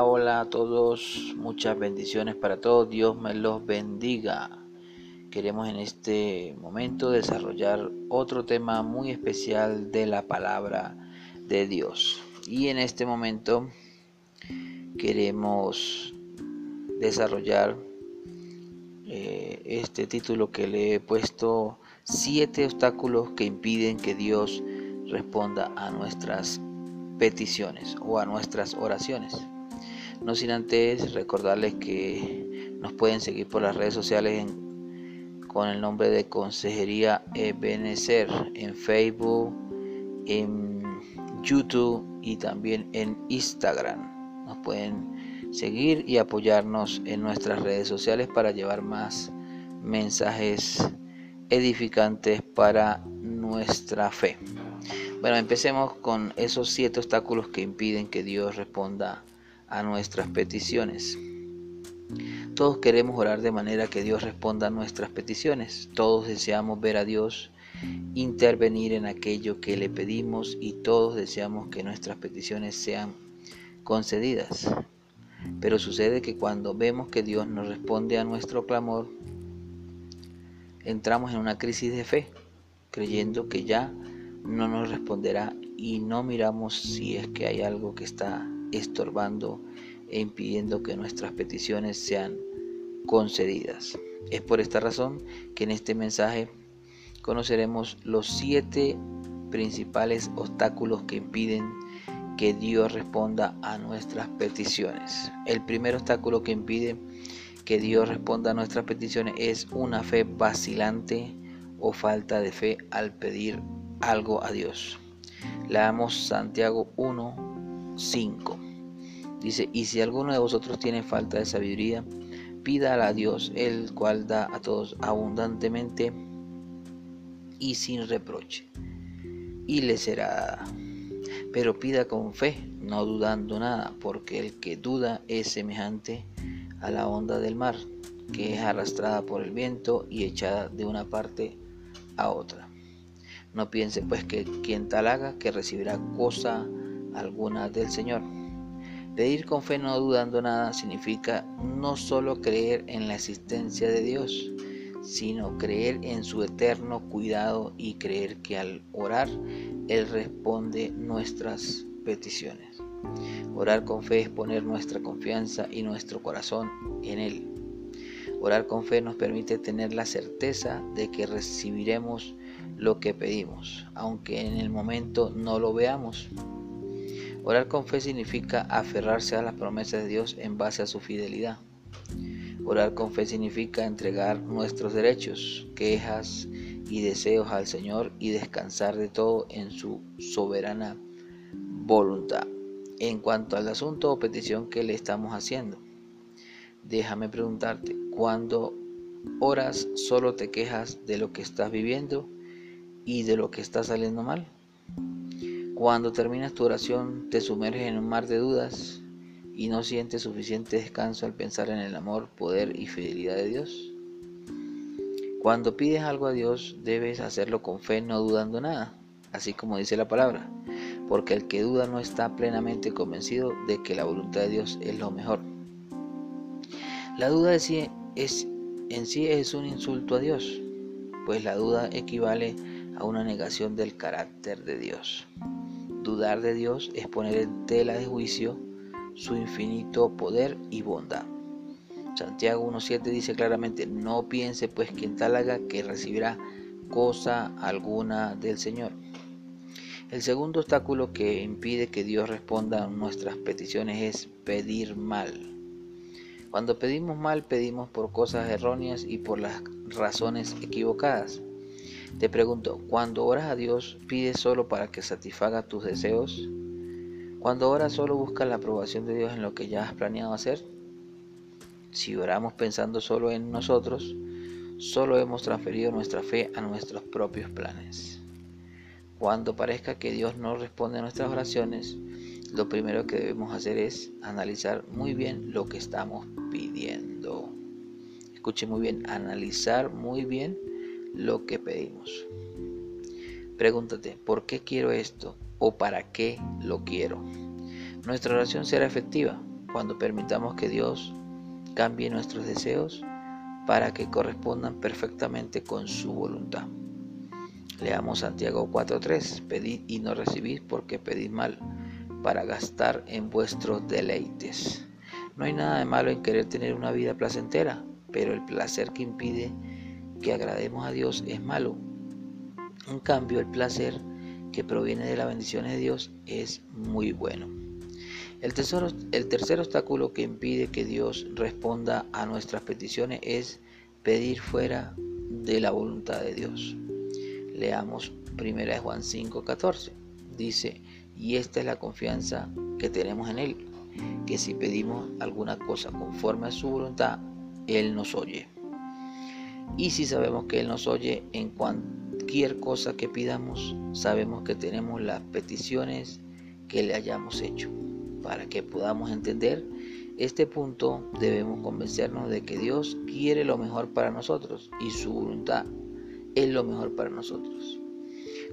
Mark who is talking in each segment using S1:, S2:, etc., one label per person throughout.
S1: Hola, a todos, muchas bendiciones para todos, Dios me los bendiga. Queremos en este momento desarrollar otro tema muy especial de la palabra de Dios. Y en este momento queremos desarrollar eh, este título que le he puesto siete obstáculos que impiden que Dios responda a nuestras peticiones o a nuestras oraciones. No sin antes recordarles que nos pueden seguir por las redes sociales con el nombre de Consejería Ebenecer en Facebook, en YouTube y también en Instagram. Nos pueden seguir y apoyarnos en nuestras redes sociales para llevar más mensajes edificantes para nuestra fe. Bueno, empecemos con esos siete obstáculos que impiden que Dios responda a nuestras peticiones. Todos queremos orar de manera que Dios responda a nuestras peticiones. Todos deseamos ver a Dios intervenir en aquello que le pedimos y todos deseamos que nuestras peticiones sean concedidas. Pero sucede que cuando vemos que Dios nos responde a nuestro clamor, entramos en una crisis de fe, creyendo que ya no nos responderá y no miramos si es que hay algo que está estorbando e impidiendo que nuestras peticiones sean concedidas. Es por esta razón que en este mensaje conoceremos los siete principales obstáculos que impiden que Dios responda a nuestras peticiones. El primer obstáculo que impide que Dios responda a nuestras peticiones es una fe vacilante o falta de fe al pedir algo a Dios. Leamos Santiago 1, 5. Dice, y si alguno de vosotros tiene falta de sabiduría, pídala a Dios, el cual da a todos abundantemente y sin reproche, y le será dada. Pero pida con fe, no dudando nada, porque el que duda es semejante a la onda del mar, que es arrastrada por el viento y echada de una parte a otra. No piense pues que quien tal haga que recibirá cosa alguna del Señor. Pedir con fe no dudando nada significa no solo creer en la existencia de Dios, sino creer en su eterno cuidado y creer que al orar Él responde nuestras peticiones. Orar con fe es poner nuestra confianza y nuestro corazón en Él. Orar con fe nos permite tener la certeza de que recibiremos lo que pedimos, aunque en el momento no lo veamos. Orar con fe significa aferrarse a las promesas de Dios en base a su fidelidad. Orar con fe significa entregar nuestros derechos, quejas y deseos al Señor y descansar de todo en su soberana voluntad. En cuanto al asunto o petición que le estamos haciendo, déjame preguntarte, cuando oras solo te quejas de lo que estás viviendo y de lo que está saliendo mal. Cuando terminas tu oración te sumerges en un mar de dudas y no sientes suficiente descanso al pensar en el amor, poder y fidelidad de Dios. Cuando pides algo a Dios debes hacerlo con fe, no dudando nada, así como dice la palabra, porque el que duda no está plenamente convencido de que la voluntad de Dios es lo mejor. La duda en sí es un insulto a Dios, pues la duda equivale a una negación del carácter de Dios. Dudar de Dios es poner en tela de juicio su infinito poder y bondad. Santiago 1.7 dice claramente, no piense pues quien tal haga que recibirá cosa alguna del Señor. El segundo obstáculo que impide que Dios responda a nuestras peticiones es pedir mal. Cuando pedimos mal pedimos por cosas erróneas y por las razones equivocadas. Te pregunto, cuando oras a Dios, ¿pides solo para que satisfaga tus deseos? Cuando oras solo buscas la aprobación de Dios en lo que ya has planeado hacer. Si oramos pensando solo en nosotros, solo hemos transferido nuestra fe a nuestros propios planes. Cuando parezca que Dios no responde a nuestras oraciones, lo primero que debemos hacer es analizar muy bien lo que estamos pidiendo. Escuche muy bien, analizar muy bien lo que pedimos. Pregúntate, ¿por qué quiero esto? ¿O para qué lo quiero? Nuestra oración será efectiva cuando permitamos que Dios cambie nuestros deseos para que correspondan perfectamente con su voluntad. Leamos Santiago 4:3, pedid y no recibid porque pedid mal, para gastar en vuestros deleites. No hay nada de malo en querer tener una vida placentera, pero el placer que impide que agrademos a Dios es malo. En cambio, el placer que proviene de las bendiciones de Dios es muy bueno. El, el tercer obstáculo que impide que Dios responda a nuestras peticiones es pedir fuera de la voluntad de Dios. Leamos 1 Juan 5:14. Dice, y esta es la confianza que tenemos en Él, que si pedimos alguna cosa conforme a su voluntad, Él nos oye. Y si sabemos que Él nos oye en cualquier cosa que pidamos, sabemos que tenemos las peticiones que le hayamos hecho. Para que podamos entender este punto, debemos convencernos de que Dios quiere lo mejor para nosotros y su voluntad es lo mejor para nosotros.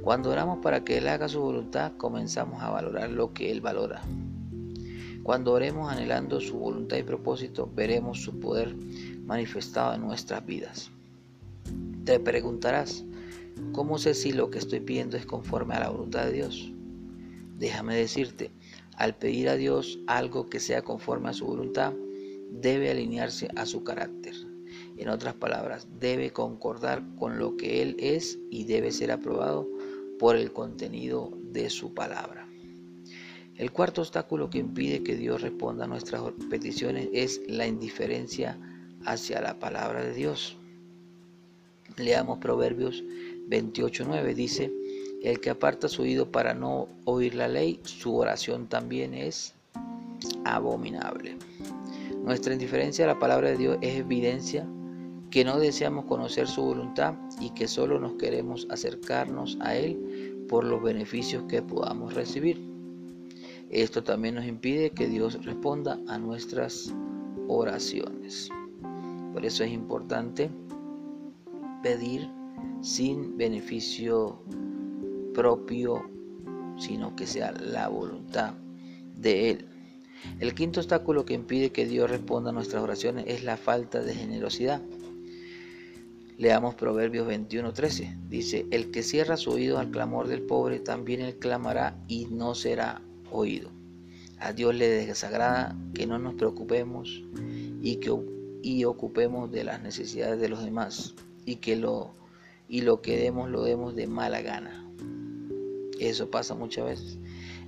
S1: Cuando oramos para que Él haga su voluntad, comenzamos a valorar lo que Él valora. Cuando oremos anhelando su voluntad y propósito, veremos su poder manifestado en nuestras vidas. Te preguntarás, ¿cómo sé si lo que estoy pidiendo es conforme a la voluntad de Dios? Déjame decirte, al pedir a Dios algo que sea conforme a su voluntad, debe alinearse a su carácter. En otras palabras, debe concordar con lo que Él es y debe ser aprobado por el contenido de su palabra. El cuarto obstáculo que impide que Dios responda a nuestras peticiones es la indiferencia hacia la palabra de Dios. Leamos Proverbios 28.9. Dice, el que aparta su oído para no oír la ley, su oración también es abominable. Nuestra indiferencia a la palabra de Dios es evidencia que no deseamos conocer su voluntad y que solo nos queremos acercarnos a Él por los beneficios que podamos recibir. Esto también nos impide que Dios responda a nuestras oraciones. Por eso es importante pedir sin beneficio propio, sino que sea la voluntad de Él. El quinto obstáculo que impide que Dios responda a nuestras oraciones es la falta de generosidad. Leamos Proverbios 21:13. Dice, el que cierra su oído al clamor del pobre, también él clamará y no será oído. A Dios le desagrada que no nos preocupemos y que y ocupemos de las necesidades de los demás y que lo y lo que demos lo demos de mala gana. Eso pasa muchas veces.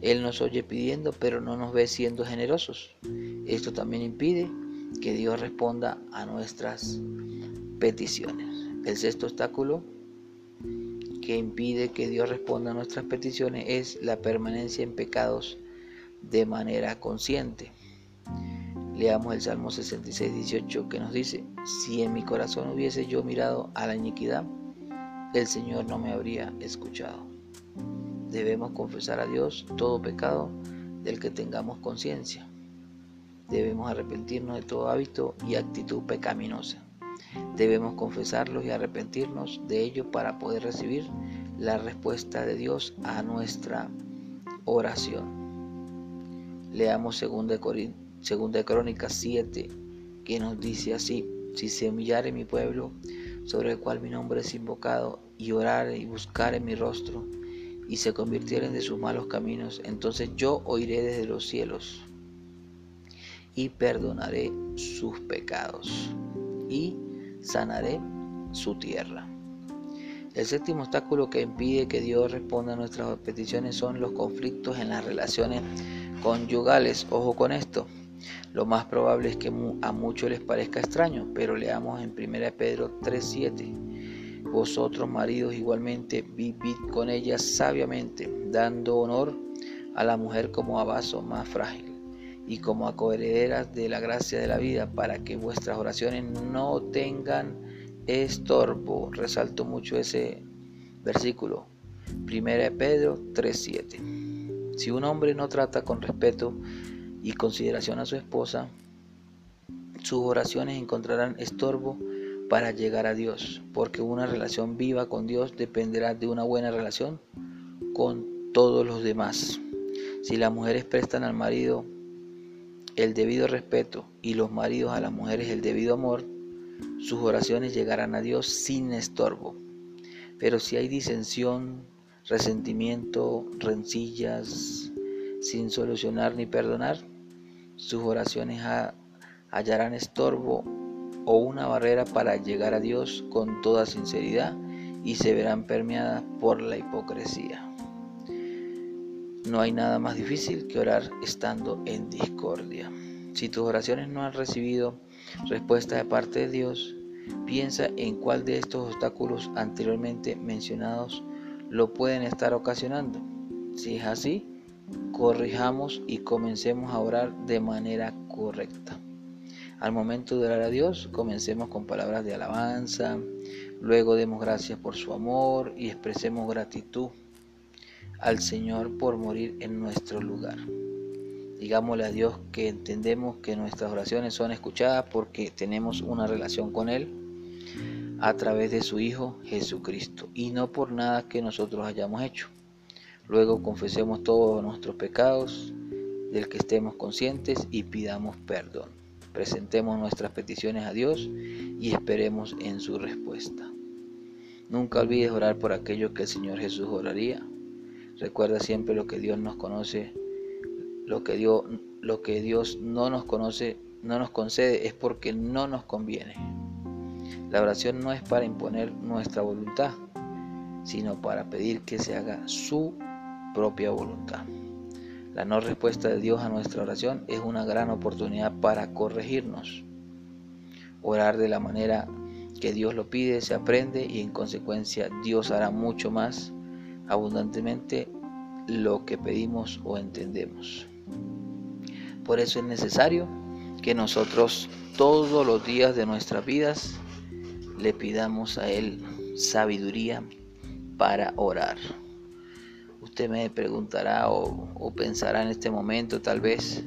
S1: Él nos oye pidiendo, pero no nos ve siendo generosos. Esto también impide que Dios responda a nuestras peticiones. El sexto obstáculo que impide que Dios responda a nuestras peticiones es la permanencia en pecados de manera consciente. Leamos el Salmo 66, 18 que nos dice, si en mi corazón hubiese yo mirado a la iniquidad, el Señor no me habría escuchado. Debemos confesar a Dios todo pecado del que tengamos conciencia. Debemos arrepentirnos de todo hábito y actitud pecaminosa. Debemos confesarlos y arrepentirnos de ello para poder recibir la respuesta de Dios a nuestra oración. Leamos 2 de Crónicas 7, que nos dice así, si se humillare mi pueblo, sobre el cual mi nombre es invocado, y orare y buscare mi rostro, y se convirtieren de sus malos caminos, entonces yo oiré desde los cielos y perdonaré sus pecados. Y sanaré su tierra. El séptimo obstáculo que impide que Dios responda a nuestras peticiones son los conflictos en las relaciones conyugales. Ojo con esto. Lo más probable es que a muchos les parezca extraño, pero leamos en 1 Pedro 3:7. Vosotros maridos igualmente vivid con ellas sabiamente, dando honor a la mujer como a vaso más frágil y como a coherederas de la gracia de la vida, para que vuestras oraciones no tengan estorbo. Resalto mucho ese versículo. Primera de Pedro 3:7. Si un hombre no trata con respeto y consideración a su esposa, sus oraciones encontrarán estorbo para llegar a Dios, porque una relación viva con Dios dependerá de una buena relación con todos los demás. Si las mujeres prestan al marido el debido respeto y los maridos a las mujeres el debido amor, sus oraciones llegarán a Dios sin estorbo. Pero si hay disensión, resentimiento, rencillas, sin solucionar ni perdonar, sus oraciones hallarán estorbo o una barrera para llegar a Dios con toda sinceridad y se verán permeadas por la hipocresía. No hay nada más difícil que orar estando en discordia. Si tus oraciones no han recibido respuesta de parte de Dios, piensa en cuál de estos obstáculos anteriormente mencionados lo pueden estar ocasionando. Si es así, corrijamos y comencemos a orar de manera correcta. Al momento de orar a Dios, comencemos con palabras de alabanza, luego demos gracias por su amor y expresemos gratitud al Señor por morir en nuestro lugar. Digámosle a Dios que entendemos que nuestras oraciones son escuchadas porque tenemos una relación con Él a través de su Hijo Jesucristo y no por nada que nosotros hayamos hecho. Luego confesemos todos nuestros pecados del que estemos conscientes y pidamos perdón. Presentemos nuestras peticiones a Dios y esperemos en su respuesta. Nunca olvides orar por aquello que el Señor Jesús oraría. Recuerda siempre lo que Dios nos conoce, lo que Dios, lo que Dios no nos conoce, no nos concede es porque no nos conviene. La oración no es para imponer nuestra voluntad, sino para pedir que se haga su propia voluntad. La no respuesta de Dios a nuestra oración es una gran oportunidad para corregirnos. Orar de la manera que Dios lo pide se aprende y en consecuencia Dios hará mucho más abundantemente lo que pedimos o entendemos. Por eso es necesario que nosotros todos los días de nuestras vidas le pidamos a Él sabiduría para orar. Usted me preguntará o, pensará en este momento tal vez,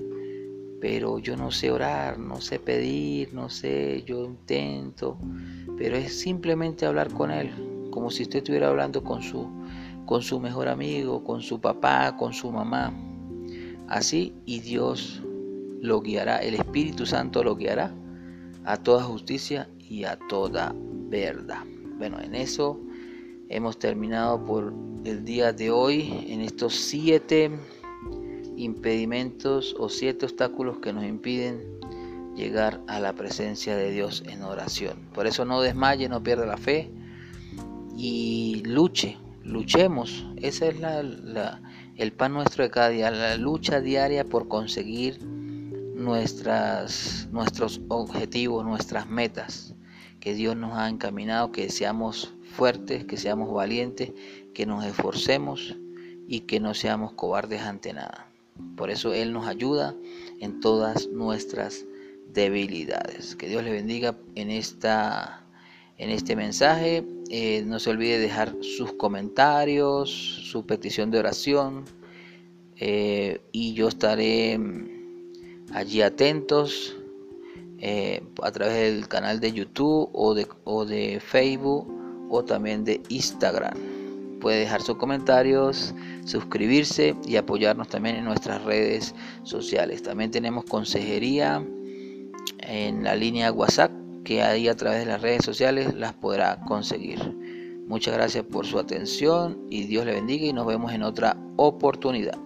S1: pero yo no sé orar, no sé pedir, no sé, yo intento, pero es simplemente hablar con Él, como si usted estuviera hablando con su, con su mejor amigo, con su papá, con su mamá. Así y Dios lo guiará, el Espíritu Santo lo guiará a toda justicia y a toda verdad. Bueno, en eso hemos terminado por el día de hoy en estos siete impedimentos o siete obstáculos que nos impiden llegar a la presencia de Dios en oración. Por eso no desmaye, no pierda la fe y luche, luchemos. Ese es la, el pan nuestro de cada día, la lucha diaria por conseguir nuestros objetivos, nuestras metas que Dios nos ha encaminado, que seamos fuertes, que seamos valientes, que nos esforcemos y que no seamos cobardes ante nada. Por eso Él nos ayuda en todas nuestras debilidades. Que Dios le bendiga en, esta, en este mensaje. Eh, no se olvide dejar sus comentarios, su petición de oración. Eh, y yo estaré mm, allí atentos eh, a través del canal de YouTube o de, o de Facebook o también de Instagram. Puede dejar sus comentarios, suscribirse y apoyarnos también en nuestras redes sociales. También tenemos consejería en la línea WhatsApp que ahí a través de las redes sociales las podrá conseguir. Muchas gracias por su atención y Dios le bendiga y nos vemos en otra oportunidad.